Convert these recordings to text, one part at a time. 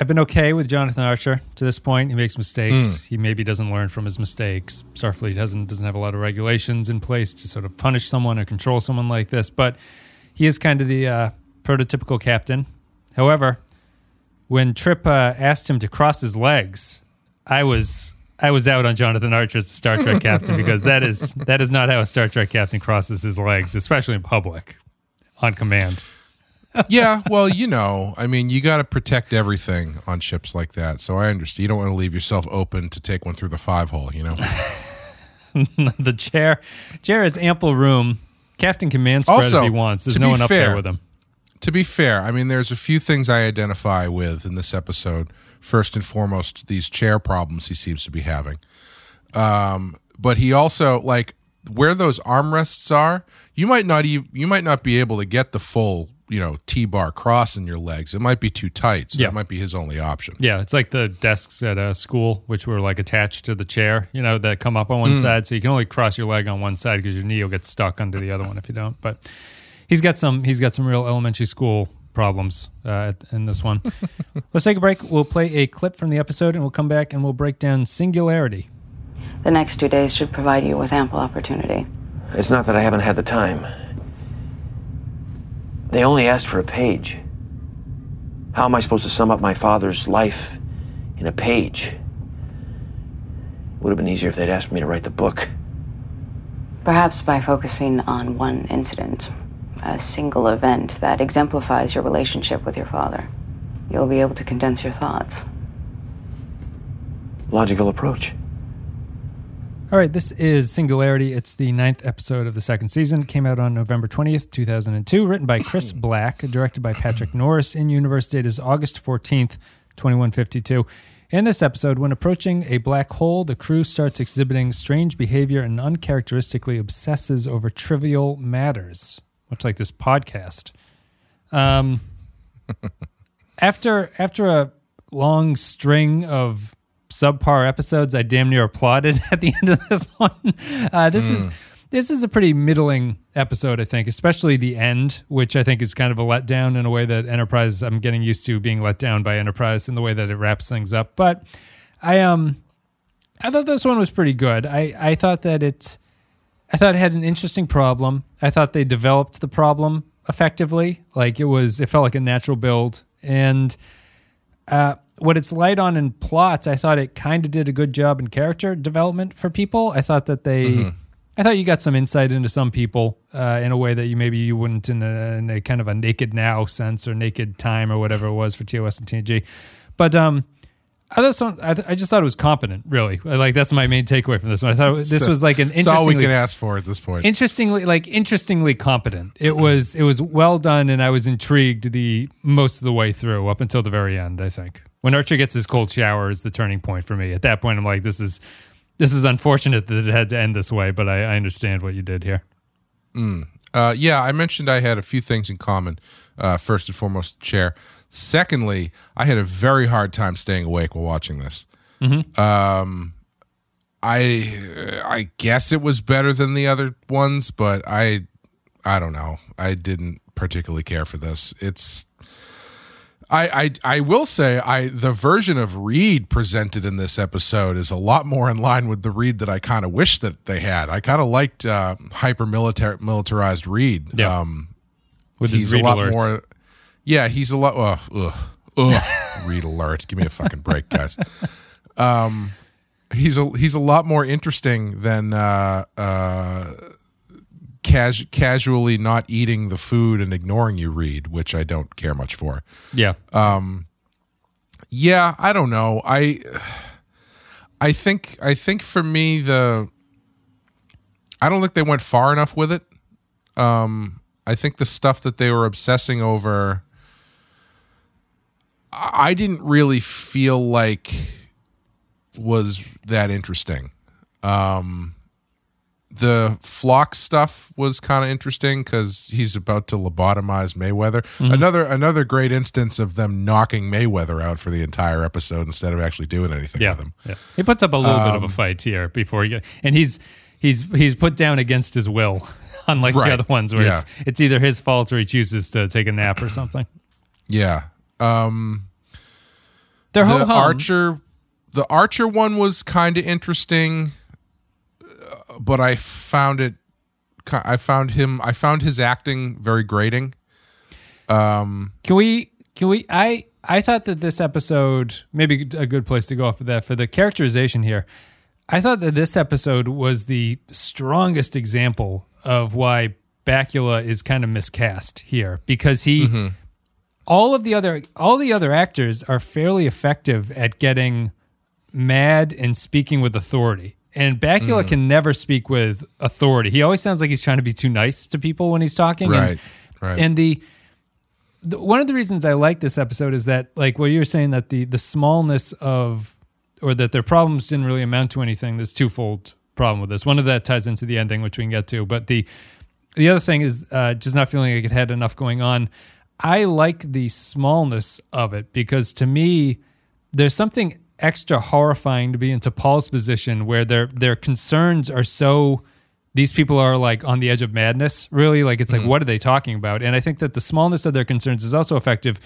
I've been okay with Jonathan Archer to this point. He makes mistakes. He maybe doesn't learn from his mistakes. Starfleet doesn't doesn't have a lot of regulations in place to sort of punish someone or control someone like this, but he is kind of the uh, prototypical captain. However, when Trip uh, asked him to cross his legs, I was I was out on Jonathan Archer as a Star Trek captain because that is that is not how a Star Trek captain crosses his legs, especially in public, on command. Yeah, well, you know, I mean, you got to protect everything on ships like that. So I understand. You don't want to leave yourself open to take one through the five hole, you know? the chair chair has ample room. Captain can spread Also, if he wants. There's no one up there fair, with him. to be fair, I mean, there's a few things I identify with in this episode. First and foremost, these chair problems he seems to be having. Um, but he also like where those armrests are. You might not even you might not be able to get the full you know T bar cross in your legs. It might be too tight. So Yeah. that might be his only option. Yeah, it's like the desks at a school, which were like attached to the chair, you know, that come up on one side. So you can only cross your leg on one side because your knee will get stuck under the other one if you don't. But he's got some he's got some real elementary school problems uh, in this one. Let's take a break. We'll play a clip from the episode, and we'll come back and we'll break down singularity. The next two days should provide you with ample opportunity. It's not that I haven't had the time. They only asked for a page. How am I supposed to sum up my father's life in a page? It Would have been easier if they'd asked me to write the book. Perhaps by focusing on one incident, a single event that exemplifies your relationship with your father, you'll be able to condense your thoughts. Logical approach. All right, this is Singularity. It's the ninth episode of the second season. It Came out on November 20th, 2002. Written by Chris Black, directed by Patrick Norris. In universe date is August 14th, 2152. In this episode, when approaching a black hole, the crew starts exhibiting strange behavior and uncharacteristically obsesses over trivial matters, much like this podcast. Um, after after a long string of subpar episodes, I damn near applauded at the end of this one. Uh, this is this is a pretty middling episode, I think, especially the end, which I think is kind of a letdown in a way that Enterprise. I'm getting used to being let down by Enterprise in the way that it wraps things up. But I um I thought this one was pretty good. I I thought that it I thought it had an interesting problem. I thought they developed the problem effectively. Like it was, it felt like a natural build. And uh, what it's light on in plots, I thought it kind of did a good job in character development for people. I thought that they, I thought you got some insight into some people uh, in a way that you maybe you wouldn't in a, in a kind of a naked now sense or naked time or whatever it was for TOS and TNG. But um, I, thought some, I, I just thought it was competent. Really, like that's my main takeaway from this one. I thought this So- was like an It's all we can ask for at this point. interestingly like interestingly competent it was it was well done and i was intrigued the most of the way through up until the very end i think when archer gets his cold shower is the turning point for me at that point i'm like this is this is unfortunate that it had to end this way but i, I understand what you did here Mm. Uh, yeah, I mentioned I had a few things in common. Uh, first and foremost, chair. Secondly, I had a very hard time staying awake while watching this. Mm-hmm. Um, I I guess it was better than the other ones, but I I don't know. I didn't particularly care for this. It's I, I I will say I the version of Reed presented in this episode is a lot more in line with the Reed that I kind of wish that they had. I kind of liked uh, hyper militar militarized Reed. Yeah. Um, with his he's a lot alerts. more. Yeah, he's a lot. Ugh, ugh, ugh. Read alert. Give me a fucking break, guys. Um, he's a he's a lot more interesting than uh, uh, cas- casually not eating the food and ignoring you. Reed, which I don't care much for. yeah Yeah, I don't know. I I think I think for me the I don't think they went far enough with it. Um I think the stuff that they were obsessing over I I didn't really feel like was that interesting. Um the Phlox stuff was kind of interesting because he's about to lobotomize Mayweather. Another another great instance of them knocking Mayweather out for the entire episode instead of actually doing anything yeah, with him. yeah he puts up a little bit of Um, a fight here before he and he's he's he's put down against his will unlike Right. the other ones where Yeah. it's it's either his fault or he chooses to take a nap or something Yeah. Um Their the home. Archer, the Archer one was kind of interesting, but I found it. I found him. I found his acting very grating. Um, can we? Can we? I I thought that this episode maybe a good place to go off of that for the characterization here. I thought that this episode was the strongest example of why Bakula is kind of miscast here because he mm-hmm. all of the other all the other actors are fairly effective at getting mad and speaking with authority. And Bakula can never speak with authority. He always sounds like he's trying to be too nice to people when he's talking. and- Right, right. And the, the one of the reasons I like this episode is that, like, what you're saying that the the smallness of, or that their problems didn't really amount to anything. There's twofold problem with this. One of that ties into the ending, which we can get to. But the the other thing is uh, just not feeling like it had enough going on. I like the smallness of it because to me, there's something extra horrifying to be into T'Pol's position where their their concerns are so these people are like on the edge of madness really. Like it's like mm-hmm. what are they talking about? And i think that the smallness of their concerns is also effective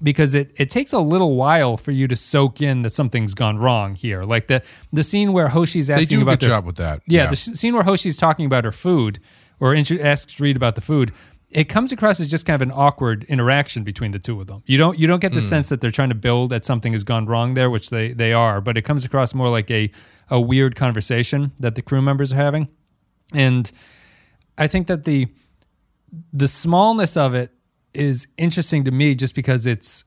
because it, it takes a little while for you to soak in that something's gone wrong here. Like the the scene where hoshi's They asking do a about good their job with that. yeah, the sh- scene where Hoshi's talking about her food or intro- asks Reed about the food, it comes across as just kind of an awkward interaction between the two of them. You don't you don't get the hmm. sense that they're trying to build that something has gone wrong there, which they they are, but it comes across more like a a weird conversation that the crew members are having. And I think that the the smallness of it is interesting to me just because it's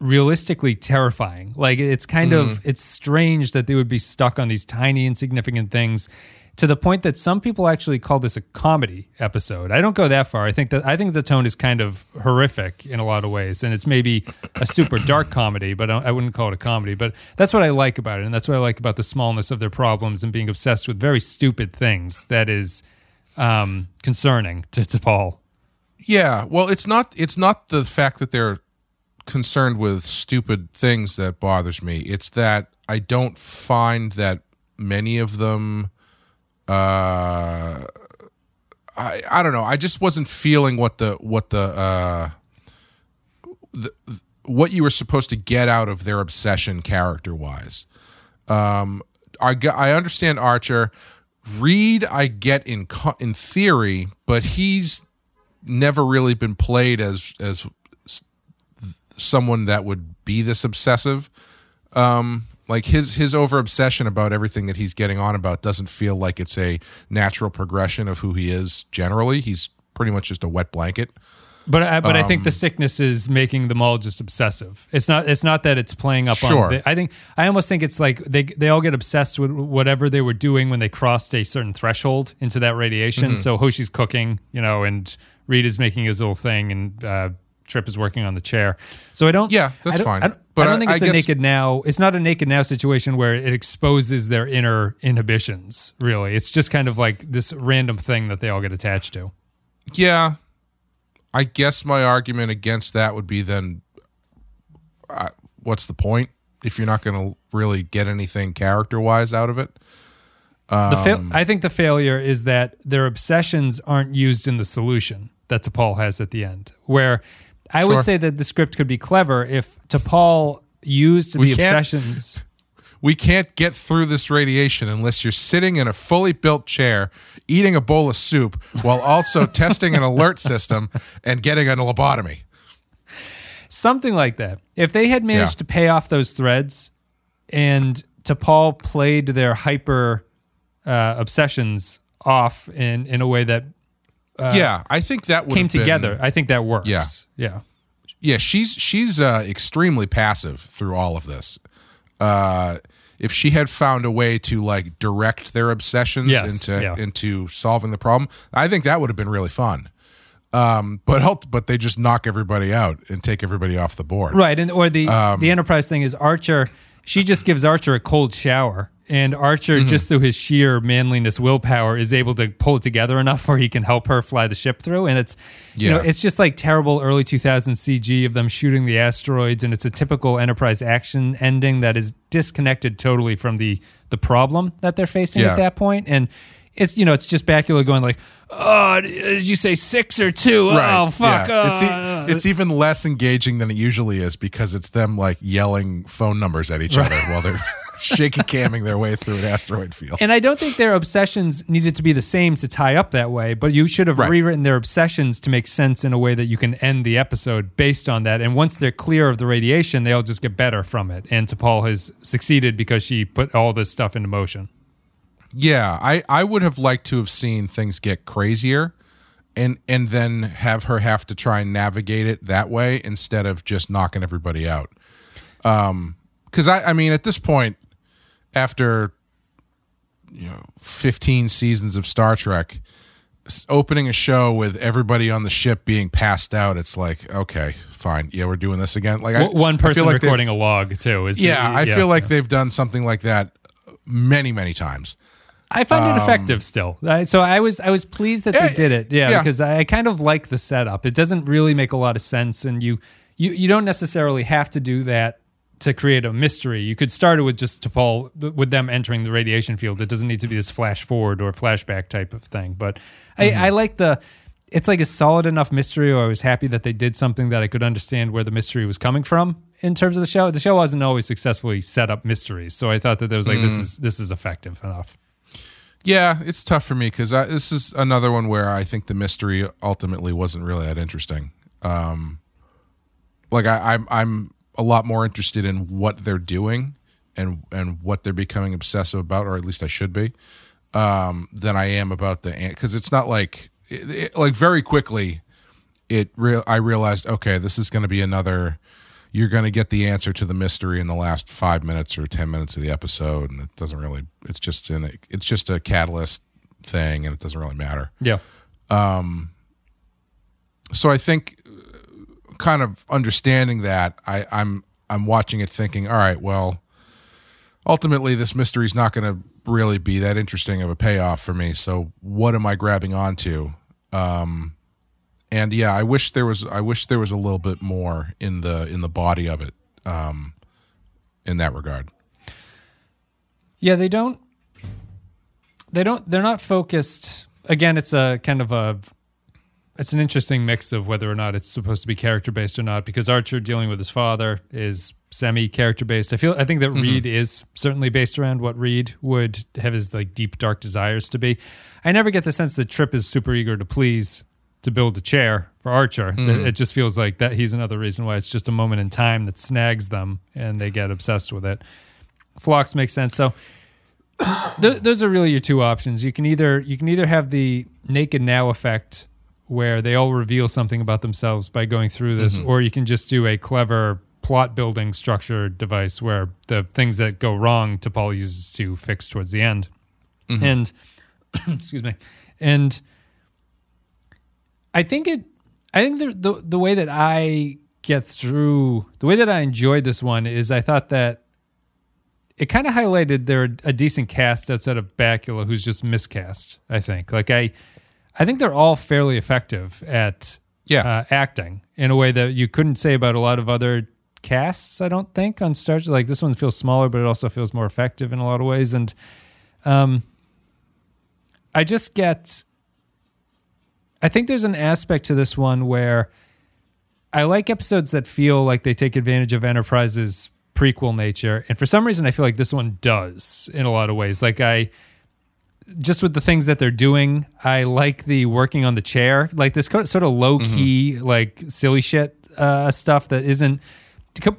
realistically terrifying. Like it's kind of hmm. it's strange that they would be stuck on these tiny insignificant things to the point that some people actually call this a comedy episode. I don't go that far. I think that I think the tone is kind of horrific in a lot of ways and it's maybe a super dark comedy, but I I wouldn't call it a comedy. But that's what I like about it and that's what I like about the smallness of their problems and being obsessed with very stupid things that is um concerning to, to T'Pol. Yeah, well, it's not it's not the fact that they're concerned with stupid things that bothers me. It's that I don't find that many of them uh I I don't know. I just wasn't feeling what the what the uh the, what you were supposed to get out of their obsession character wise. Um I I understand Archer Reed I get in in theory, but he's never really been played as as someone that would be this obsessive. Um, like his his over obsession about everything that he's getting on about doesn't feel like it's a natural progression of who he is generally. He's pretty much just a wet blanket. But I, but I think Um, the sickness is making them all just obsessive. It's not it's not that it's playing up Sure. on. The, I think I almost think it's like they they all get obsessed with whatever they were doing when they crossed a certain threshold into that radiation. Mm-hmm. So Hoshi's cooking, you know, and Reed is making his little thing, and uh, Trip is working on the chair. So I don't. Yeah, that's I don't- fine. I don't, But I don't I- think I it's a guess- naked now. It's not a naked now situation where it exposes their inner inhibitions. Really, it's just kind of like this random thing that they all get attached to. Yeah, I guess my argument against that would be then, uh, what's the point if you're not going to really get anything character wise out of it? Um, I think the failure is that their obsessions aren't used in the solution that T'Pol has at the end. Where I Sure. would say that the script could be clever if T'Pol used We the obsessions. we can't get through this radiation unless you're sitting in a fully built chair eating a bowl of soup while also testing an alert system and getting a lobotomy. Something like that. If they had managed Yeah. to pay off those threads and T'Pol played their hyper uh, obsessions off in, in a way that yeah, I think that would came have been- together, I think that works. Yeah. Yeah. Yeah, she's she's uh, extremely passive through all of this. Uh, if she had found a way to like direct their obsessions Yes, into yeah. into solving the problem, I think that would have been really fun. Um, but but they just knock everybody out and take everybody off the board. Right, and or the Um, the enterprise thing is Archer. She just gives Archer a cold shower, and Archer, Mm-hmm. just through his sheer manliness, willpower, is able to pull it together enough where he can help her fly the ship through. And it's you know it's just like terrible early 2000 CG of them shooting the asteroids, and it's a typical Enterprise action ending that is disconnected totally from the the problem that they're facing Yeah. at that point. And it's you know it's just Bakula going like, oh, did you say six or two? Oh fuck! Yeah. It's, uh." e- it's even less engaging than it usually is because it's them like yelling phone numbers at each other while they're shaky camming their way through an asteroid field. and I don't think their obsessions needed to be the same to tie up that way, but you should have Right. rewritten their obsessions to make sense in a way that you can end the episode based on that. And once they're clear of the radiation, they'll just get better from it. And T'Pol has succeeded because she put all this stuff into motion. Yeah, I, I would have liked to have seen things get crazier and and then have her have to try and navigate it that way instead of just knocking everybody out. Um cuz I I mean at this point after you know 15 seasons of Star Trek opening a show with everybody on the ship being passed out it's like okay, fine. Yeah, we're doing this again. Like I, One person like recording a log too is the- Yeah, I feel like they've done something like that many many times. I find it um, effective still. So I was I was pleased that Yeah, they did it. Yeah, yeah. because I kind of like the setup. It doesn't really make a lot of sense, and you you you don't necessarily have to do that to create a mystery. You could start it with just to T'Pol with them entering the radiation field. It doesn't need to be this flash forward or flashback type of thing. But I, I like the. It's like a solid enough mystery. Or I was happy that they did something that I could understand where the mystery was coming from in terms of the show. The show wasn't always successfully set up mysteries, so I thought that there was like this is this is effective enough. Yeah, it's tough for me because this is another one where I think the mystery ultimately wasn't really that interesting. Um, like I, I'm, I'm a lot more interested in what they're doing and and what they're becoming obsessive about, or at least I should be, um, than I am about the because it's not like it, it- like very quickly. It real I realized okay, this is going to be another. You're going to get the answer to the mystery in the last five minutes or ten minutes of the episode, and it doesn't really. It's just in. It's just a catalyst thing, and it doesn't really matter. Yeah. Um. So I think, kind of understanding that, I, I'm I'm watching it thinking, all right, well, ultimately this mystery is not going to really be that interesting of a payoff for me. So what am I grabbing onto? Um, and yeah, I wish there was I wish there was a little bit more in the in the body of it, um, in that regard. Yeah, they don't. They don't. They're not focused. Again, it's a kind of a. It's an interesting mix of whether or not it's supposed to be character based or not. Because Archer dealing with his father is semi character based. I feel. I think that mm-hmm. Reed is certainly based around what Reed would have his like deep dark desires to be. I never get the sense that Trip is super eager to please to build a chair for Archer. It, mm. it just feels like that he's another reason why it's just a moment in time that snags them and they get obsessed with it. Phlox makes sense. So th- those are really your two options. You can either you can either have the naked now effect where they all reveal something about themselves by going through this, mm-hmm. or you can just do a clever plot building structure device where the things that go wrong T'Pol uses to fix towards the end. Mm-hmm. And excuse me. And I think it I think the, the the way that I get through the way that I enjoyed this one is I thought that it kind of highlighted there a decent cast outside of Bakula who's just miscast. I think like I, I think they're all fairly effective at Yeah. uh, acting in a way that you couldn't say about a lot of other casts. I don't think on Star Trek. Like this one feels smaller, but it also feels more effective in a lot of ways. And um, I just get. I think there's an aspect to this one where I like episodes that feel like they take advantage of Enterprise's prequel nature, and for some reason, I feel like this one does in a lot of ways. Like I, just with the things that they're doing, I like the working on the chair, like this sort of low key, like silly shit uh, stuff that isn't.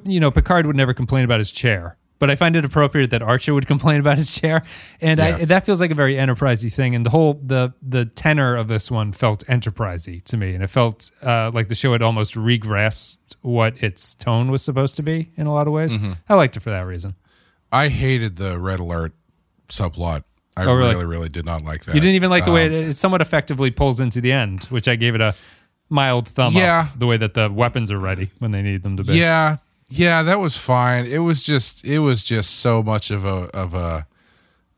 You know, Picard would never complain about his chair, but I find it appropriate that Archer would complain about his chair, and I, that feels like a very enterprisey thing. And the whole the the tenor of this one felt enterprisey to me, and it felt uh, like the show had almost regrasped what its tone was supposed to be in a lot of ways. Mm-hmm. I liked it for that reason. I hated the red alert subplot. I Oh, really? really, really did not like that. You didn't even like the way Um, it, it somewhat effectively pulls into the end, which I gave it a mild thumb Yeah. up. The way that the weapons are ready when they need them to be. Yeah, yeah, that was fine. It was just, it was just so much of a of a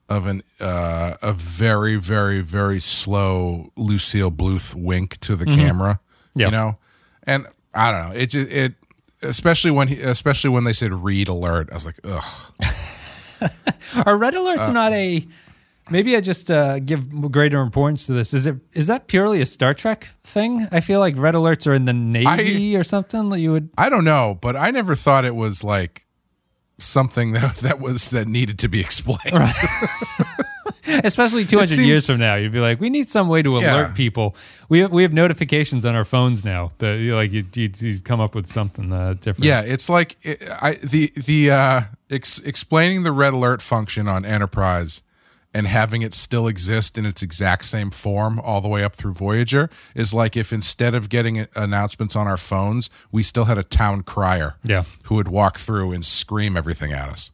of an uh, a very, very, very slow Lucille Bluth wink to the camera. Mm-hmm. Yeah. You know, and I don't know. It just it, especially when he, especially when they said read alert. I was like, ugh. Are red alerts Uh, not a maybe I just uh, give greater importance to this. Is it is that purely a Star Trek thing? I feel like red alerts are in the Navy or something that you would. I don't know, but I never thought it was like something that that was that needed to be explained. Especially 200 seems- years from now, you'd be like, we need some way to alert Yeah. people. We have, we have notifications on our phones now that like you you come up with something uh, different. Yeah, it's like it, I the the uh, ex, explaining the red alert function on Enterprise and having it still exist in its exact same form all the way up through Voyager is like if instead of getting announcements on our phones, we still had a town crier, Yeah. who would walk through and scream everything at us.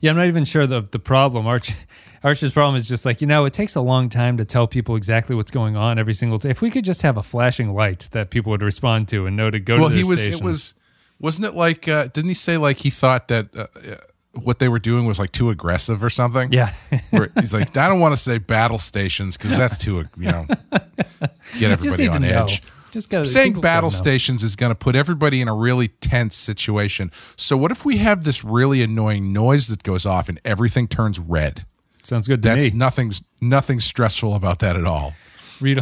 Yeah, I'm not even sure the the problem. Arch Arch's problem is just like you know, it takes a long time to tell people exactly what's going on every single day. If we could just have a flashing light that people would respond to and know to go well to he was it was wasn't it like uh, didn't he say like he thought that uh, uh, what they were doing was like too aggressive or something. Yeah. Where he's like i don't want to say battle stations because that's too you know get everybody on know. edge. Just got saying battle stations is going to put everybody in a really tense situation. So what if we have this really annoying noise that goes off and everything turns red? Sounds good to that's me. nothing's nothing stressful about that at all. Reed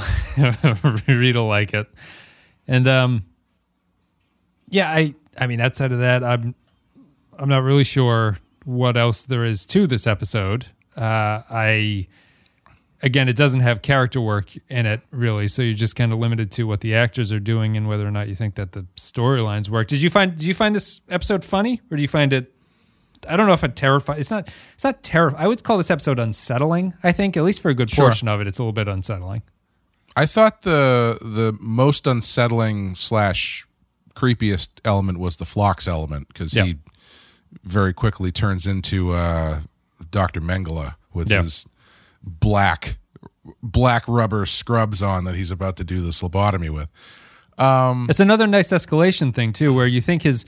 Reed will like it. And um yeah i i mean outside of that i'm i'm not really sure what else there is to this episode uh i again it doesn't have character work in it really so you're just kind of limited to what the actors are doing and whether or not you think that the storylines work did you find did you find this episode funny or do you find it I don't know if it terrified. It's not. It's not terrifying. I would call this episode unsettling. I think, at least for a good Sure. portion of it, it's a little bit unsettling. I thought the the most unsettling slash creepiest element was the Phlox element because Yeah. he very quickly turns into uh, Doctor Mengele with Yeah. his black black rubber scrubs on that he's about to do this lobotomy with. It's another nice escalation thing too, where you think his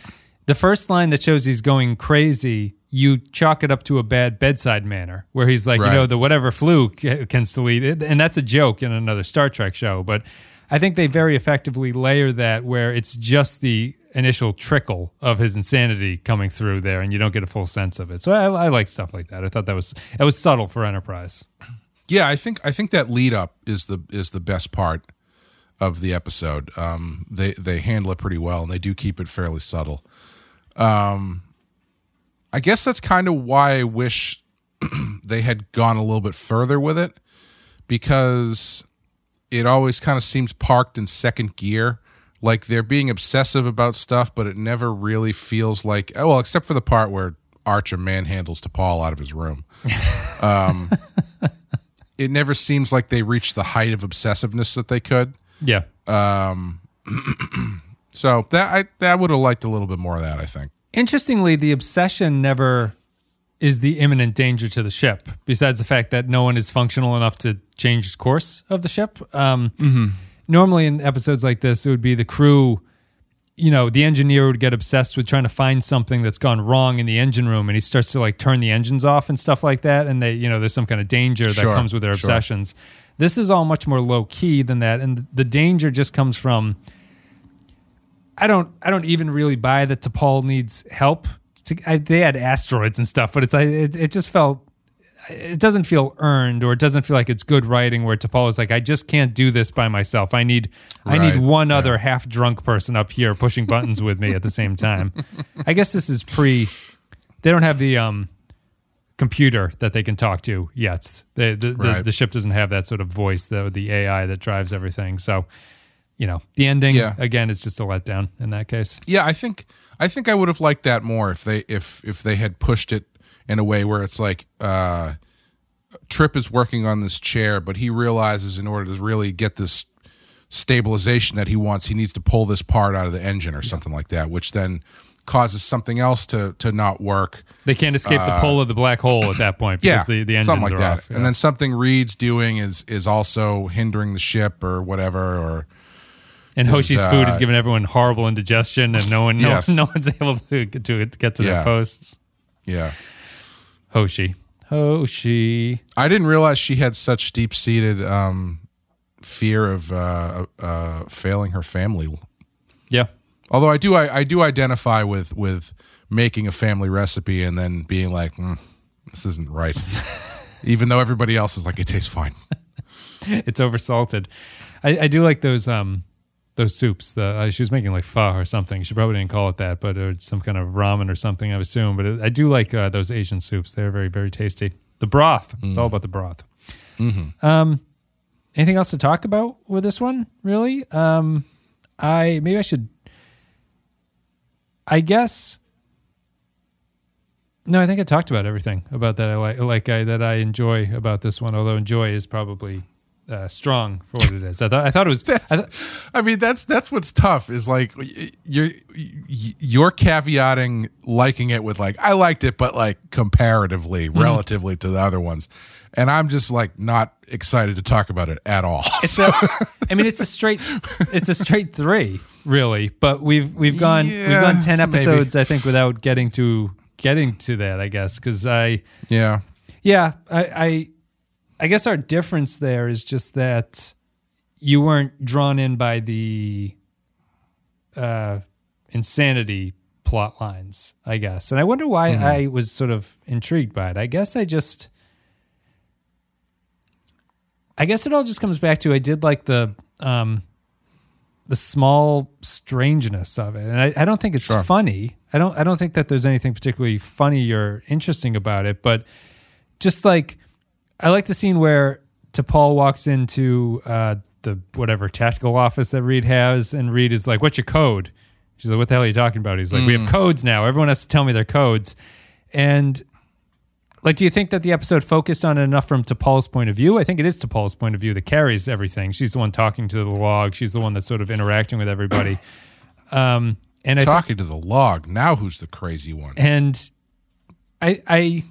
the first line that shows he's going crazy, you chalk it up to a bad bedside manner, where he's like, you know, the whatever flu ca- can still eat it, and that's a joke in another Star Trek show. But I think they very effectively layer that where it's just the initial trickle of his insanity coming through there, and you don't get a full sense of it. So I, I like stuff like that. I thought that was it was subtle for Enterprise. Yeah, I think I think that lead up is the is the best part of the episode. Um, they they handle it pretty well, and they do keep it fairly subtle. Um, I guess that's kind of why I wish they had gone a little bit further with it, because it always kind of seems parked in second gear. Like they're being obsessive about stuff, but it never really feels like oh, well, except for the part where Archer manhandles T'Pol out of his room um, it never seems like they reach the height of obsessiveness that they could. Yeah. Um, so that I that would have liked a little bit more of that. I think. Interestingly, the obsession never is the imminent danger to the ship, besides the fact that no one is functional enough to change the course of the ship. Um, mm-hmm. Normally, in episodes like this, it would be the crew, you know, the engineer would get obsessed with trying to find something that's gone wrong in the engine room, and he starts to like turn the engines off and stuff like that. And they, you know, there's some kind of danger that Sure, comes with their sure. obsessions. This is all much more low key than that, and the danger just comes from. I don't I don't even really buy that T'Pol needs help. To, I, they had asteroids and stuff, but it's like it, it just felt it doesn't feel earned or it doesn't feel like it's good writing where T'Pol is like I just can't do this by myself. I need I need Right, one other half drunk person up here pushing buttons with me at the same time. I guess this is pre they don't have the um computer that they can talk to yet. The the, the, the ship doesn't have that sort of voice, the the AI that drives everything. So, you know, the ending Yeah. again is just a letdown in that case. Yeah, I think I think I would have liked that more if they if if they had pushed it in a way where it's like uh, Trip is working on this chair, but he realizes in order to really get this stabilization that he wants, he needs to pull this part out of the engine or something like that, which then causes something else to to not work. They can't escape the pull of the black hole at that point Uh, Yeah, the, the engines something like are that. off. And then something Reed's doing is is also hindering the ship or whatever. Or and Hoshi's uh, food is giving everyone horrible indigestion, and no one, no, Yes. no one's able to get to get to Yeah. their posts. yeah, Hoshi, Hoshi. I didn't realize she had such deep seated um, fear of uh, uh, failing her family. Yeah, Although I do, I, I do identify with with making a family recipe and then being like, mm, this isn't right. even though everybody else is like, it tastes fine. it's oversalted. I, I do like those um those soups. The uh, she was making like pho or something. She probably didn't call it that, but it's some kind of ramen or something. I assume. But it, I do like uh, those Asian soups. They're very very tasty. The broth. It's all about the broth. Um, anything else to talk about with this one? Really? Um, I maybe I should. I guess. No, I think I talked about everything about that I like, like I that I enjoy about this one. Although enjoy is probably uh, strong for what it is. I thought I thought it was. I thought- I mean, that's that's what's tough is like you're you're caveating liking it with like I liked it, but like comparatively, Mm-hmm. relatively to the other ones, and I'm just like not excited to talk about it at all. It's a, I mean, it's a straight, it's a straight three, really. But we've we've gone we've gone ten maybe. episodes, I think, without getting to getting to that. I guess because I, yeah, yeah, I, I, I guess our difference there is just that you weren't drawn in by the uh, insanity plot lines, I guess, and I wonder why I was sort of intrigued by it. I guess I just. I guess it all just comes back to I did like the um the small strangeness of it. And I, I don't think it's Sure. funny. I don't I don't think that there's anything particularly funny or interesting about it, but just like I like the scene where T'Pol walks into uh the whatever tactical office that Reed has and Reed is like, What's your code? She's like, What the hell are you talking about? He's like, We have codes now. Everyone has to tell me their codes. And like, do you think that the episode focused on it enough from T'Pol's point of view? I think it is T'Pol's point of view that carries everything. She's the one talking to the log. She's the one that's sort of interacting with everybody. Um, and talking to the log. Now who's the crazy one? and I I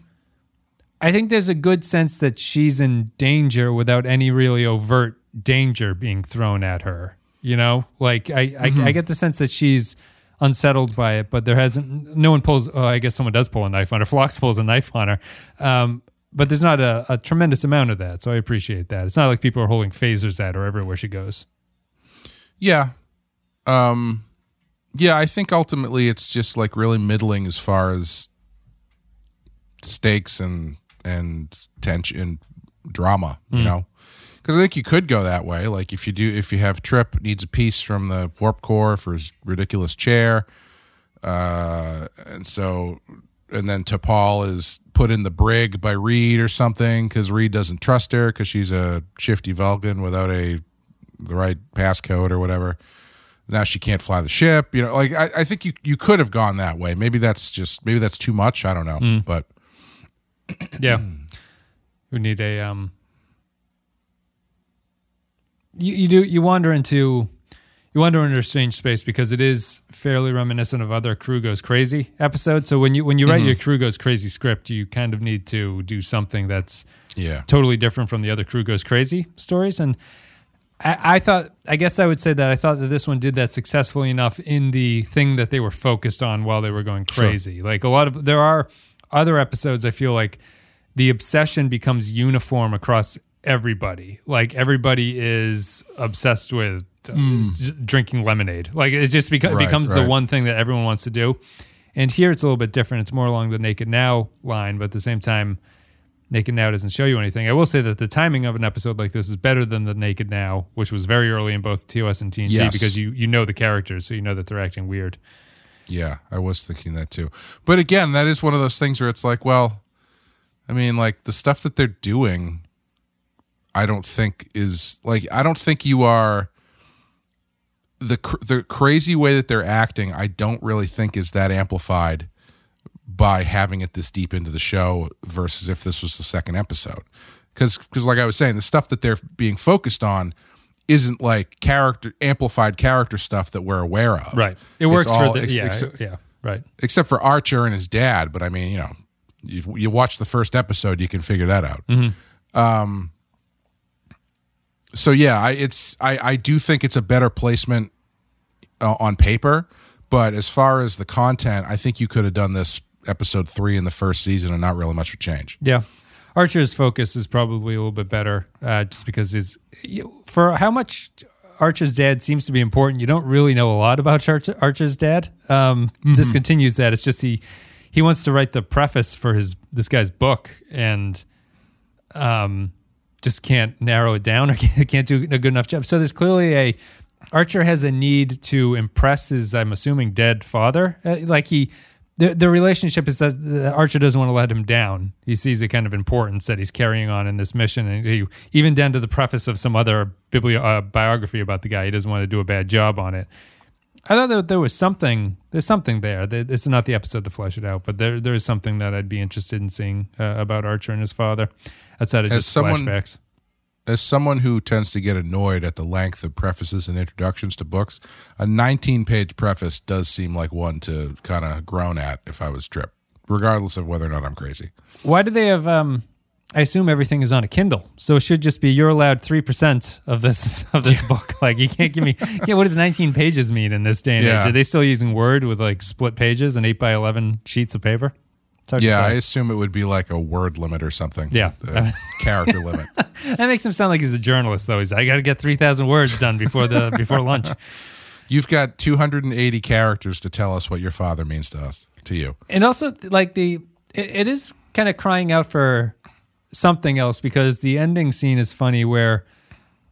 I think there's a good sense that she's in danger without any really overt danger being thrown at her. You know, like I I, I get the sense that she's unsettled by it, but there hasn't. No one pulls. Oh, I guess someone does pull a knife on her. Phlox pulls a knife on her. Um, but there's not a, a tremendous amount of that, so I appreciate that. It's not like people are holding phasers at her everywhere she goes. Yeah. Um yeah, I think ultimately it's just like really middling as far as stakes and and tension and drama, you know. Cuz I think you could go that way. Like if you do if you have Trip needs a piece from the warp core for his ridiculous chair uh and so and then T'Pol is put in the brig by Reed or something cuz Reed doesn't trust her cuz she's a shifty Vulcan without a the right passcode or whatever. Now she can't fly the ship. You know, like I, I think you you could have gone that way. Maybe that's just maybe that's too much. I don't know. But Yeah. we need a um you, you do you wander into you wander into a strange space because it is fairly reminiscent of other crew goes crazy episodes. So when you when you write your crew goes crazy script, you kind of need to do something that's yeah. totally different from the other crew goes crazy stories and I, I thought i guess i would say that i thought that this one did that successfully enough in the thing that they were focused on while they were going crazy like a lot of there are other episodes i feel like the obsession becomes uniform across everybody like everybody is obsessed with uh, j- drinking lemonade like it just beca- Right, becomes right. the one thing that everyone wants to do and here it's a little bit different it's more along the naked now line but at the same time Naked Now doesn't show you anything. I will say that the timing of an episode like this is better than the Naked Now, which was very early in both TOS and TNG Yes. because you you know the characters, so you know that they're acting weird. Yeah, I was thinking that too. But again, that is one of those things where it's like, well, I mean, like the stuff that they're doing, I don't think is like I don't think you are the the crazy way that they're acting. I don't really think is that amplified by having it this deep into the show versus if this was the second episode. Because like I was saying, the stuff that they're being focused on isn't like character amplified character stuff that we're aware of. Right. It It's works all for the ex- yeah ex- yeah right. except for Archer and his dad. But I mean, you know, you, you watch the first episode, you can figure that out. Um, so yeah, I, it's I, I do think it's a better placement uh, on paper, but as far as the content, I think you could have done this episode three in the first season, and not really much would change. Yeah. Archer's focus is probably a little bit better, uh, just because his for how much Archer's dad seems to be important. You don't really know a lot about Archer, Archer's dad. Um, This continues that. It's just he he wants to write the preface for his this guy's book, and um, just can't narrow it down or can't, can't do a good enough job. So there's clearly a Archer has a need to impress his, I'm assuming, dead father. Uh, like he, the the relationship is that uh, Archer doesn't want to let him down. He sees the kind of importance that he's carrying on in this mission, and he, even down to the preface of some other biblio- uh, biography about the guy, he doesn't want to do a bad job on it. I thought that there was something. There's something there. This is not the episode to flesh it out, but there there is something that I'd be interested in seeing uh, about Archer and his father, outside of As just someone- flashbacks. As someone who tends to get annoyed at the length of prefaces and introductions to books, a 19 page preface does seem like one to kind of groan at if I was tripped, regardless of whether or not I'm crazy. Why do they have? Um, I assume everything is on a Kindle, so it should just be you're allowed three percent of this of this book. Like you can't give me. Yeah, what does 19 pages mean in this day and Yeah. age? Are they still using Word with like split pages and eight by 11 sheets of paper? It's hard to Yeah, I assume it would be like a word limit or something. Yeah. Character limit. that makes him sound like he's a journalist though. He's I got to get 3,000 words done before the before lunch. You've got 280 characters to tell us what your father means to us, to you. and also like the it, it is kind of crying out for something else because the ending scene is funny where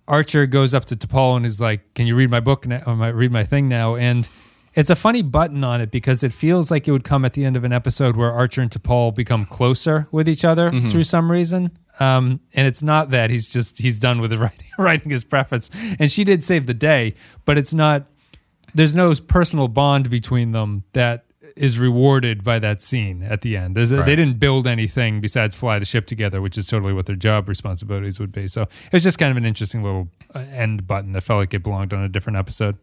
Archer goes up to T'Pol and is like, "Can you read my book now? Or my, read my thing now?" And it's a funny button on it because it feels like it would come at the end of an episode where Archer and T'Pol become closer with each other through some reason. Um, and it's not that he's just he's done with the writing, writing his preface. And she did save the day, but it's not. There's no personal bond between them that is rewarded by that scene at the end. There's a, They didn't build anything besides fly the ship together, which is totally what their job responsibilities would be. So it was just kind of an interesting little uh, end button that felt like it belonged on a different episode.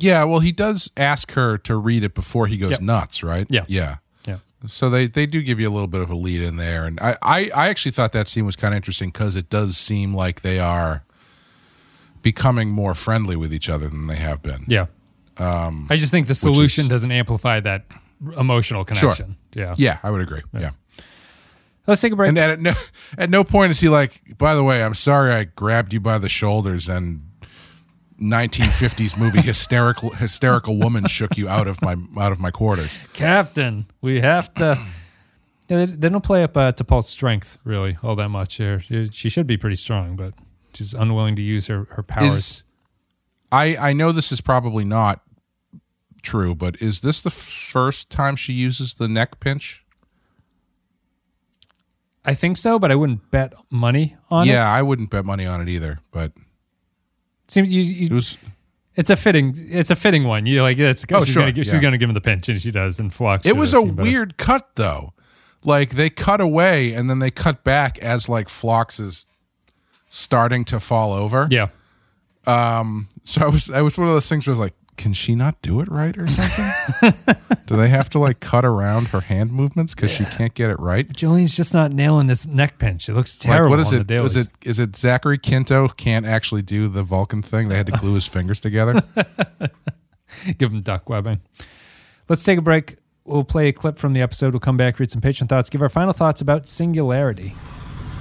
Yeah, well, he does ask her to read it before he goes Yep. nuts, right? Yeah. Yeah. Yeah. So they, they do give you a little bit of a lead in there. And I, I, I actually thought that scene was kind of interesting because it does seem like they are becoming more friendly with each other than they have been. Yeah. Um, I just think the solution is- doesn't amplify that emotional connection. Yeah. Yeah, I would agree. Yeah. Let's take a break. And at no, at no point is he like, by the way, I'm sorry I grabbed you by the shoulders and 1950s movie hysterical hysterical woman shook you out of my out of my quarters. Captain, we have to. Yeah, they, they don't play up uh, to T'Pol's strength really all that much here. She, she should be pretty strong, but she's unwilling to use her, her powers. Is I I know this is probably not true, but is this the first time she uses the neck pinch? I think so, but I wouldn't bet money on it. yeah, I wouldn't bet money on it either, but seems you, you, it was it's a fitting it's a fitting one. You like it's Oh, she's sure, gonna give, she's yeah. gonna give him the pinch and she does and Phlox. it was a better. weird cut though. Like they cut away and then they cut back as like Phlox is starting to fall over. Yeah. Um so I was I was one of those things where I was like, can she not do it right or something? do they have to like cut around her hand movements because she can't get it right? Jolene's just not nailing this neck pinch. It looks Like, terrible what is on it? the Was dailies. it is it Zachary Quinto can't actually do the Vulcan thing? They had to glue his fingers together. Give him duck webbing. Let's take a break. We'll play a clip from the episode. We'll come back, read some patron thoughts, give our final thoughts about singularity.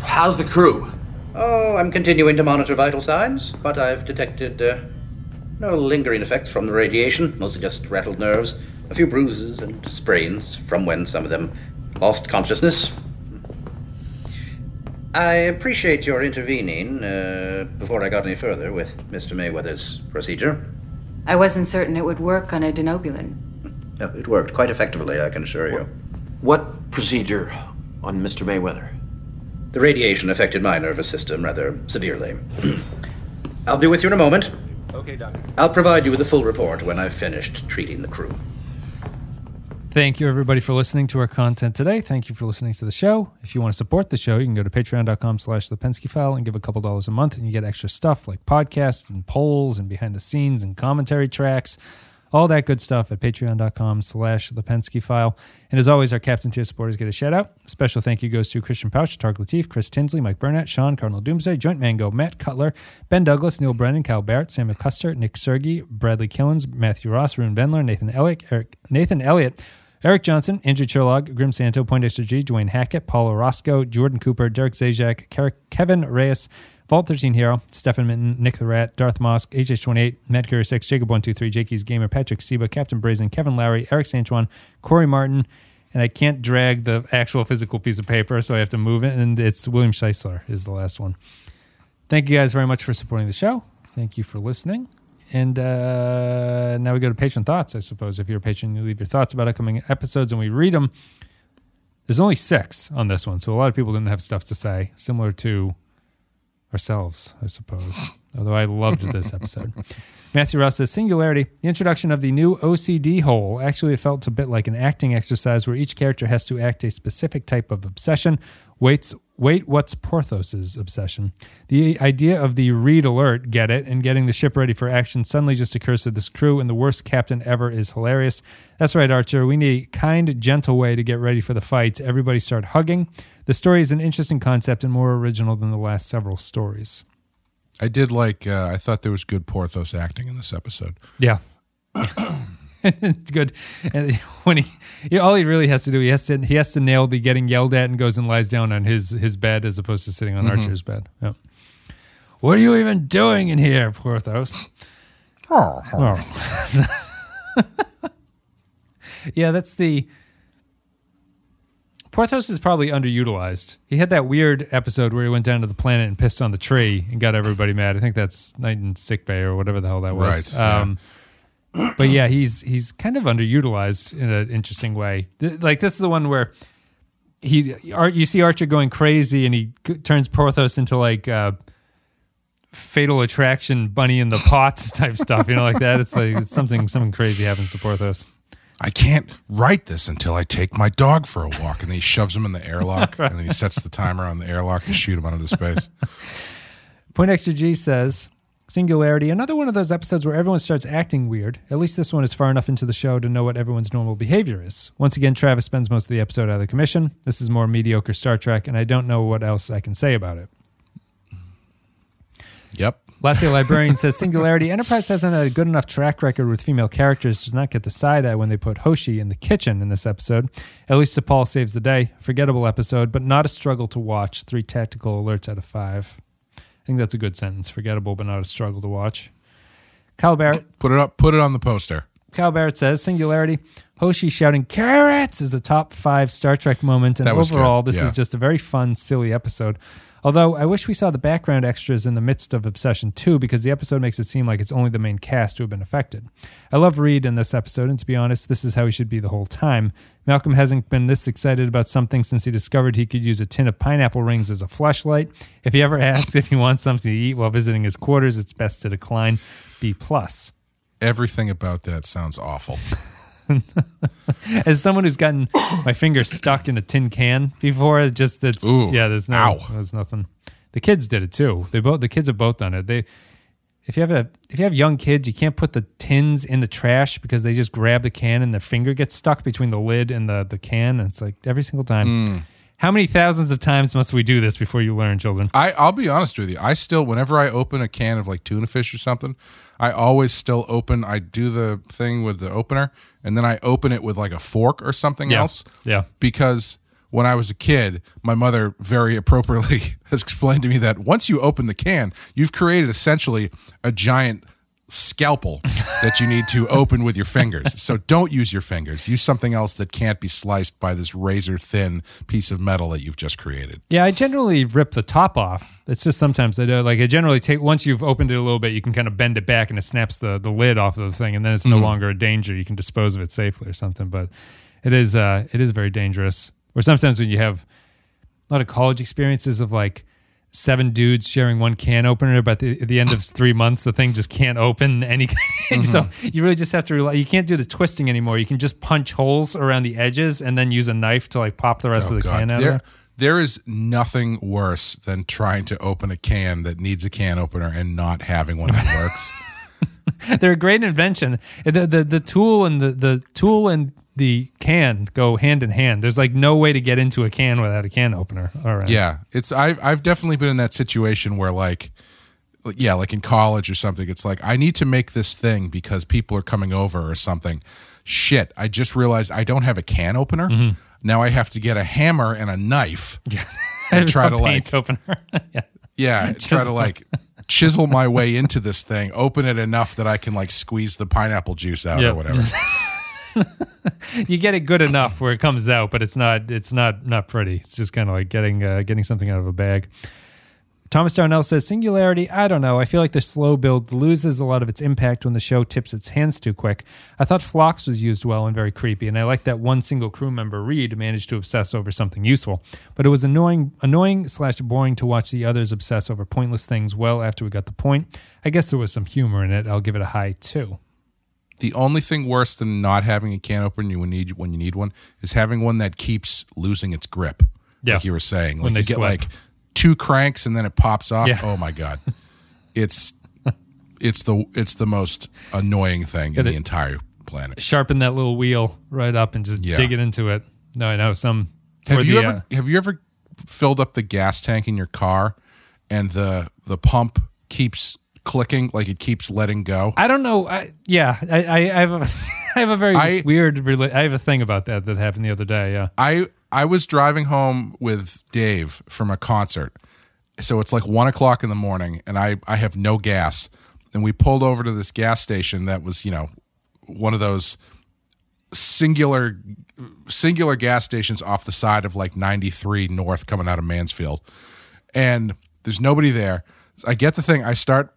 How's the crew? Oh, I'm continuing to monitor vital signs, but I've detected uh, no lingering effects from the radiation, mostly just rattled nerves, a few bruises and sprains from when some of them lost consciousness. I appreciate your intervening uh, before I got any further with Mr. Mayweather's procedure. I wasn't certain it would work on a Denobulan. Uh, It worked quite effectively, I can assure you. What procedure on Mr. Mayweather? The radiation affected my nervous system rather severely. I'll be with you in a moment. Okay, Doctor. I'll provide you with a full report when I've finished treating the crew. Thank you, everybody, for listening to our content today. Thank you for listening to the show. If you want to support the show, you can go to patreon.com slash the Pensky file and give a couple dollars a month, and you get extra stuff like podcasts and polls and behind the scenes and commentary tracks, all that good stuff at patreon.com slash the Pensky file. And as always, our Captain Tier supporters get a shout out. A special thank you goes to Christian Pouch, Targ Latif, Chris Tinsley, Mike Burnett, Sean, Cardinal Doomsday, Joint Mango, Matt Cutler, Ben Douglas, Neil Brennan, Cal Barrett, Sam Custer, Nick Sergi, Bradley Killens, Matthew Ross, Rune Bendler, Nathan Elliott, Eric, Nathan Elliott, Eric Johnson, Andrew Cherlog, Grim Santo, Poindexter G, Dwayne Hackett, Paul Orozco, Jordan Cooper, Derek Zajac, Kevin Reyes, Vault 13 Hero, Stefan Minton, Nick the Rat, Darth Mosk, HH28, Matt Curious 6, Jacob123, Jakey's Gamer, Patrick Seba, Captain Brazen, Kevin Lowry, Eric Sanchuan, Corey Martin, and I can't drag the actual physical piece of paper, so I have to move it. And it's William Scheisler is the last one. Thank you guys very much for supporting the show. Thank you for listening. And uh, now we go to patron thoughts, I suppose. If you're a patron, you leave your thoughts about upcoming episodes and we read them. There's only six on this one, so a lot of people didn't have stuff to say, similar to ourselves, I suppose. Although I loved this episode. Matthew Ross says Singularity, the introduction of the new OCD hole. Actually, felt a bit like an acting exercise where each character has to act a specific type of obsession. Waits, wait, what's Porthos's obsession? The idea of the read alert, get it, and getting the ship ready for action suddenly just occurs to this crew, and the worst captain ever is hilarious. That's right, Archer. We need a kind, gentle way to get ready for the fights. Everybody start hugging. The story is an interesting concept and more original than the last several stories. I did like. Uh, I thought there was good Porthos acting in this episode. Yeah. it's good. And when he, all he really has to do, he has to he has to nail the getting yelled at and goes and lies down on his his bed as opposed to sitting on mm-hmm. Archer's bed. Yeah. What are you even doing in here, Porthos? Oh. oh. yeah, that's the Porthos is probably underutilized. He had that weird episode where he went down to the planet and pissed on the tree and got everybody mad. I think that's Night in Sick Bay or whatever the hell that was. Right, yeah. Um, But yeah, he's he's kind of underutilized in an interesting way. Th- Like this is the one where he Ar- you see Archer going crazy and he c- turns Porthos into like uh, fatal attraction bunny in the pots type stuff, you know, like that. It's like it's something something crazy happens to Porthos. I can't write this until I take my dog for a walk. And then he shoves him in the airlock, and then he sets the timer on the airlock to shoot him out into space. Point Extra G says Singularity, another one of those episodes where everyone starts acting weird. At least this one is far enough into the show to know what everyone's normal behavior is. Once again, Travis spends most of the episode out of the commission. This is more mediocre Star Trek, and I don't know what else I can say about it. Yep. Latte Librarian says Singularity Enterprise hasn't had a good enough track record with female characters to not get the side eye when they put Hoshi in the kitchen in this episode. At least T'Pol saves the day. Forgettable episode, but not a struggle to watch. Three tactical alerts out of five. I think that's a good sentence. Forgettable, but not a struggle to watch. Kyle Barrett Put it up. Put it on the poster. Kyle Barrett says Singularity. Hoshi shouting carrots is a top five Star Trek moment, and was good, overall, this yeah. is just a very fun, silly episode. Although I wish we saw the background extras in the midst of Obsession 2 because the episode makes it seem like it's only the main cast who have been affected. I love Reed in this episode, and to be honest, this is how he should be the whole time. Malcolm hasn't been this excited about something since he discovered he could use a tin of pineapple rings as a flashlight. If he ever asks if he wants something to eat while visiting his quarters, it's best to decline. B plus. Everything about that sounds awful. as someone who's gotten my finger stuck in a tin can before, it's just that's Ooh, yeah. There's no, ow. there's nothing. The kids did it too. They both the kids have both done it. They if you have a if you have young kids, you can't put the tins in the trash because they just grab the can and their finger gets stuck between the lid and the the can. And it's like every single time. Hmm. How many thousands of times must we do this before you learn, children? I, I'll be honest with you. I still, whenever I open a can of like tuna fish or something, I always still open. I do the thing with the opener, and then I open it with like a fork or something Yeah. else. Yeah. Because when I was a kid, my mother very appropriately has explained to me that once you open the can, you've created essentially a giant scalpel that you need to open with your fingers. So don't use your fingers. Use something else that can't be sliced by this razor thin piece of metal that you've just created. Yeah, I generally rip the top off. It's just sometimes I do. Like I generally take once you've opened it a little bit, you can kind of bend it back and it snaps the the lid off of the thing, and then it's no longer a danger. You can dispose of it safely or something. But it is uh it is very dangerous. Or sometimes when you have a lot of college experiences of like seven dudes sharing one can opener, but the, at the end of three months, the thing just can't open any. Mm-hmm. So you really just have to rely. You can't do the twisting anymore. You can just punch holes around the edges and then use a knife to like pop the rest oh, of the can out. there, there. there is nothing worse than trying to open a can that needs a can opener and not having one that works. they're a great invention. The, the the tool and the the tool and the can go hand in hand. There's like no way to get into a can without a can opener. All right. yeah, it's I've I've definitely been in that situation where like yeah, like in college or something, it's like I need to make this thing because people are coming over or something. Shit, I just realized I don't have a can opener. Mm-hmm. Now I have to get a hammer and a knife yeah. and try to like opener. yeah. Yeah, try to like chisel my way into this thing, open it enough that I can like squeeze the pineapple juice out Yeah. or whatever. you get it good enough where it comes out, but it's not it's not not pretty. It's just kind of like getting uh, getting something out of a bag. Thomas Darnell says Singularity. I don't know. I feel like the slow build loses a lot of its impact when the show tips its hands too quick. I thought Phlox was used well and very creepy, and I like that one single crew member Reed managed to obsess over something useful. But it was annoying, annoying slash boring to watch the others obsess over pointless things. Well, after we got the point, I guess there was some humor in it. I'll give it a high two. The only thing worse than not having a can opener you need when you need one is having one that keeps losing its grip. Yeah. Like you were saying, When like they you get slip. like two cranks and then it pops off. Yeah. Oh my god, it's it's the it's the most annoying thing in Gotta- the entire planet. Sharpen that little wheel right up and just Yeah. dig it into it. No, I know some. Have you the, ever uh, have you ever filled up the gas tank in your car and the the pump keeps clicking like it keeps letting go? I don't know. I, yeah, I, I, I have a, I have a very I- weird. Rela- I have a thing about that that happened the other day. Yeah. I I was driving home with Dave from a concert, so it's like one o'clock in the morning, and I I have no gas, and we pulled over to this gas station that was you know one of those singular singular gas stations off the side of like 93 north coming out of Mansfield and there's nobody there I get the thing I start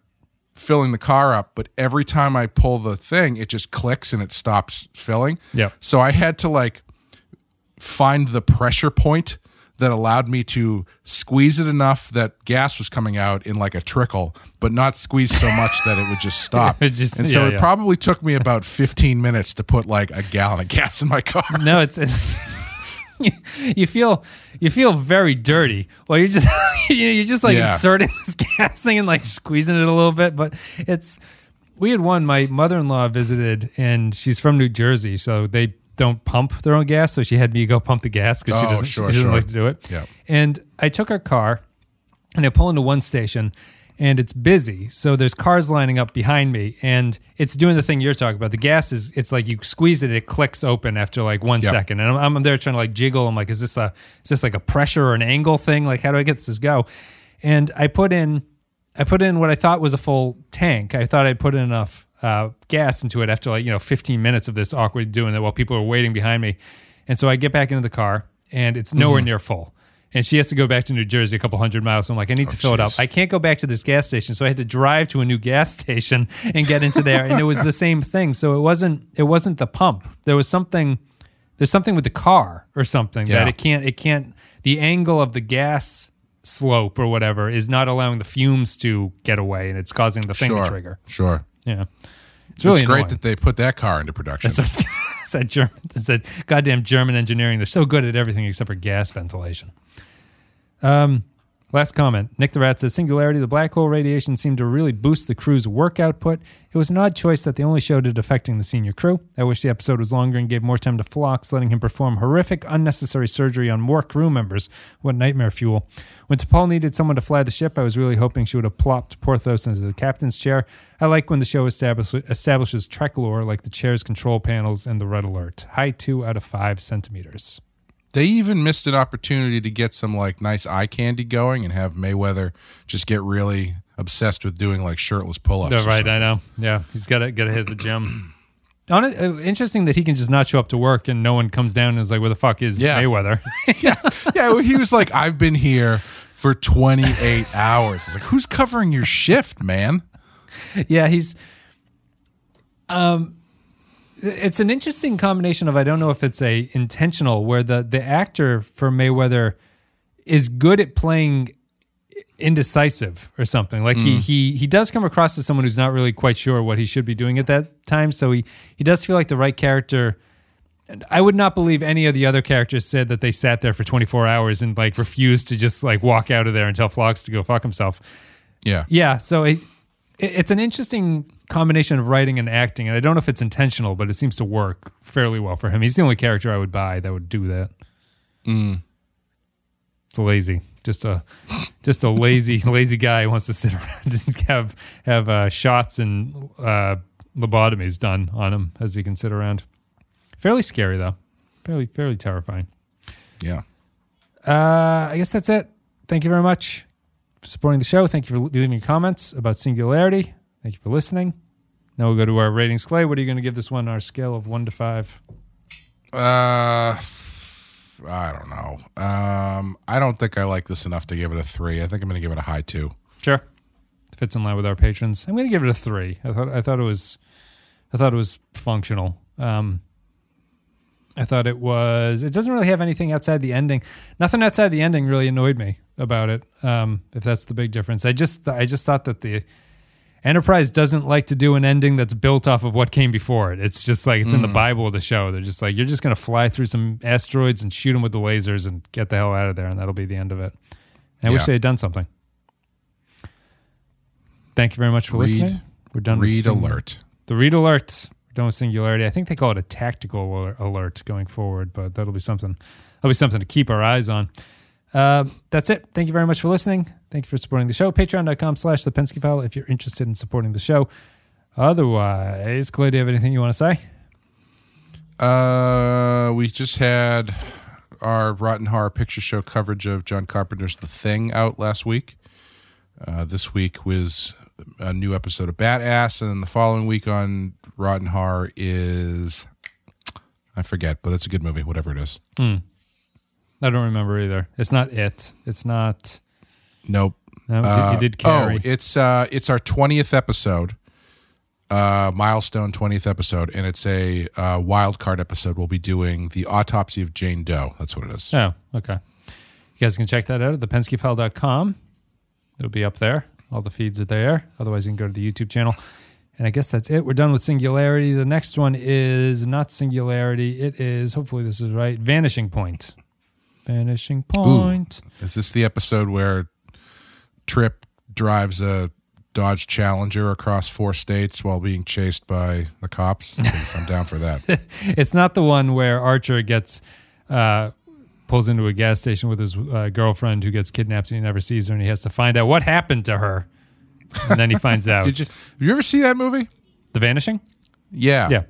filling the car up but every time I pull the thing it just clicks and it stops filling Yeah. so I had to like find the pressure point that allowed me to squeeze it enough that gas was coming out in like a trickle, but not squeeze so much that it would just stop. It just- and so yeah, it yeah. probably took me about 15 minutes to put like a gallon of gas in my car. No, it's. you, you feel you feel very dirty. Well, you're just you're just like Yeah. inserting this gas thing and like squeezing it a little bit, but it's. We had one. My mother-in-law visited, and she's from New Jersey, so they don't pump their own gas. So she had me go pump the gas because she Oh, doesn't, sure, she doesn't sure. like to do it. Yeah. And I took her car, and I pull into one station and it's busy. So there's cars lining up behind me and it's doing the thing you're talking about. The gas is, it's like you squeeze it, it clicks open after like one Yep. second, And I'm, I'm there trying to like jiggle. I'm like, is this a, is this like a pressure or an angle thing? Like, how do I get this to go? And I put in, I put in what I thought was a full tank. I thought I'd put in enough uh, gas into it after like, you know, 15 minutes of this awkward doing it while people are waiting behind me. And so I get back into the car and it's nowhere near full. And she has to go back to New Jersey a couple hundred miles. So I'm like, I need to oh, fill it up. I can't go back to this gas station. So I had to drive to a new gas station and get into there. and it was the same thing. So it wasn't it wasn't the pump. There was something there's something with the car or something Yeah. that it can't it can't the angle of the gas slope or whatever is not allowing the fumes to get away and it's causing the thing sure. to trigger. Sure. Yeah. It's really it's great annoying. that they put that car into production. it's that German that goddamn German engineering. They're so good at everything except for gas ventilation. Um Last comment. Nick the Rat says Singularity, the black hole radiation seemed to really boost the crew's work output. It was an odd choice that they only showed it affecting the senior crew. I wish the episode was longer and gave more time to Phlox, letting him perform horrific, unnecessary surgery on more crew members. What nightmare fuel. When T'Pol needed someone to fly the ship, I was really hoping she would have plopped Porthos into the captain's chair. I like when the show establish, establishes Trek lore like the chair's control panels and the red alert. High two out of five centimeters. They even missed an opportunity to get some like nice eye candy going and have Mayweather just get really obsessed with doing like shirtless pull-ups. No, right. I know. Yeah, he's got to got to hit the gym. On it, uh, interesting that he can just not show up to work and no one comes down and is like, "Where the fuck is Yeah. Mayweather?" yeah, yeah. well, He was like, "I've been here for 28 hours." It's like, who's covering your shift, man? yeah, he's. Um, it's an interesting combination of I don't know if it's a intentional where the the actor for Mayweather is good at playing indecisive or something. Like he mm. he he does come across as someone who's not really quite sure what he should be doing at that time. So he he does feel like the right character. And I would not believe any of the other characters said that they sat there for 24 hours and like refused to just like walk out of there and tell Phlox to go fuck himself. Yeah, Yeah, so it, it- it's an interesting combination of writing and acting, and I don't know if it's intentional, but it seems to work fairly well for him. He's the only character I would buy that would do that. It's lazy, just a just a lazy lazy guy who wants to sit around and have have uh, shots and uh, lobotomies done on him as he can sit around. Fairly scary though, fairly fairly terrifying. yeah. Uh, I guess that's it. Thank you very much for supporting the show. Thank you for leaving your comments about Singularity. Thank you for listening. Now we'll go to our ratings. Clay, what are you going to give this one on our scale of one to five? Uh, I don't know. Um, I don't think I like this enough to give it a three. I think I'm going to give it a high two. Sure. Fits in line with our patrons. I'm going to give it a three. I thought I thought it was, I thought it was functional. Um, I thought it was. It doesn't really have anything outside the ending. Nothing outside the ending really annoyed me about it. Um, if that's the big difference, I just I just thought that the Enterprise doesn't like to do an ending that's built off of what came before it. It's just like it's in the hmm. Bible of the show. They're just like you're just going to fly through some asteroids and shoot them with the lasers and get the hell out of there, and that'll be the end of it. And I wish they had done something. Thank you very much for Read- listening. We're done. with Read sing- alert. The read alert. We're done with singularity. I think they call it a tactical alert going forward, but that'll be something. That'll be something to keep our eyes on. Uh, that's it. Thank you very much for listening. Thank you for supporting the show. Patreon.com slash the Pensky file if you're interested in supporting the show. Otherwise, Clay, do you have anything you want to say? Uh, we just had our Rotten Horror Picture Show coverage of John Carpenter's The Thing out last week. Uh, this week was a new episode of Badass, and then the following week on Rotten Horror is I forget, but it's a good movie, whatever it is. I don't remember either. It's not it. It's not. Nope. No, you did- Uh, you did carry. Oh, it's uh, it's our twentieth episode, uh, milestone twentieth episode, and it's a uh, wild card episode. We'll be doing the autopsy of Jane Doe. That's what it is. Oh, okay. You guys can check that out at thepenskyfile.com. It'll be up there. All the feeds are there. Otherwise, you can go to the YouTube channel. And I guess that's it. We're done with Singularity. The next one is not Singularity. It is, hopefully, this is right, Vanishing Point. Vanishing Point. Is this the episode where Trip drives a Dodge Challenger across four states while being chased by the cops? I'm down for that. It's not the one where Archer gets, uh, pulls into a gas station with his uh, girlfriend who gets kidnapped and he never sees her and he has to find out what happened to her. And then he finds out. Did you? Have you ever see that movie? The Vanishing? Yeah. Yeah.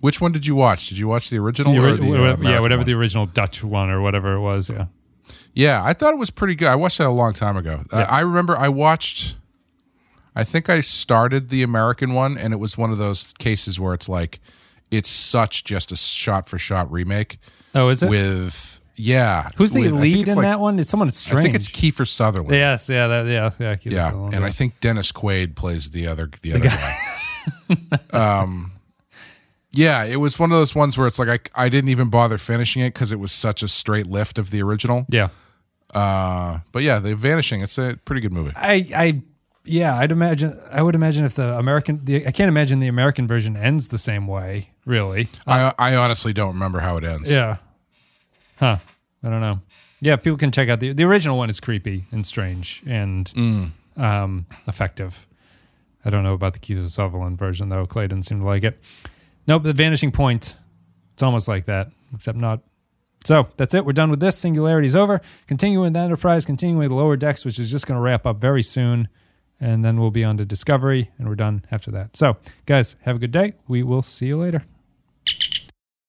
Which one did you watch? Did you watch the original? The or ori- the, uh, wha- yeah, whatever one? the original Dutch one or whatever it was. Yeah. Yeah, I thought it was pretty good. I watched that a long time ago. Uh, I remember I watched. I think I started the American one, and it was one of those cases where it's like, it's such just a shot for shot remake Oh, is it? with yeah. Who's the with- lead in like- that one? It's someone strange. I think it's Kiefer Sutherland. Yes, yeah, that, yeah, yeah. Keep Yeah, us along. and I think Dennis Quaid plays the other the other guy. um, yeah, it was one of those ones where it's like I I didn't even bother finishing it because it was such a straight lift of the original. yeah. Uh, but yeah, the Vanishing. It's a pretty good movie. I, I, yeah, I'd imagine. I would imagine if the American, the, I can't imagine the American version ends the same way. Really? I I honestly don't remember how it ends. Yeah. Huh. I don't know. Yeah, people can check out the the original one is creepy and strange and Mm. um, effective. I don't know about the Kiefer Sutherland version though. Clay didn't seem to like it. Nope, the Vanishing Point. It's almost like that, except not. So that's it. We're done with this. Singularity's over. Continuing the Enterprise, continuing with the Lower Decks, which is just going to wrap up very soon. And then we'll be on to Discovery, and we're done after that. So, guys, have a good day. We will see you later.